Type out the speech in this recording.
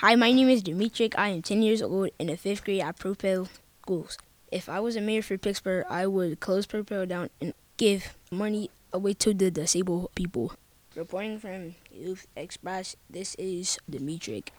Hi, my name is Demetric. I am 10 years old in the fifth grade at Propel Schools. If I was a mayor for Pittsburgh, I would close Propel down and give money away to the disabled people. Reporting from Youth Express, this is Demetric.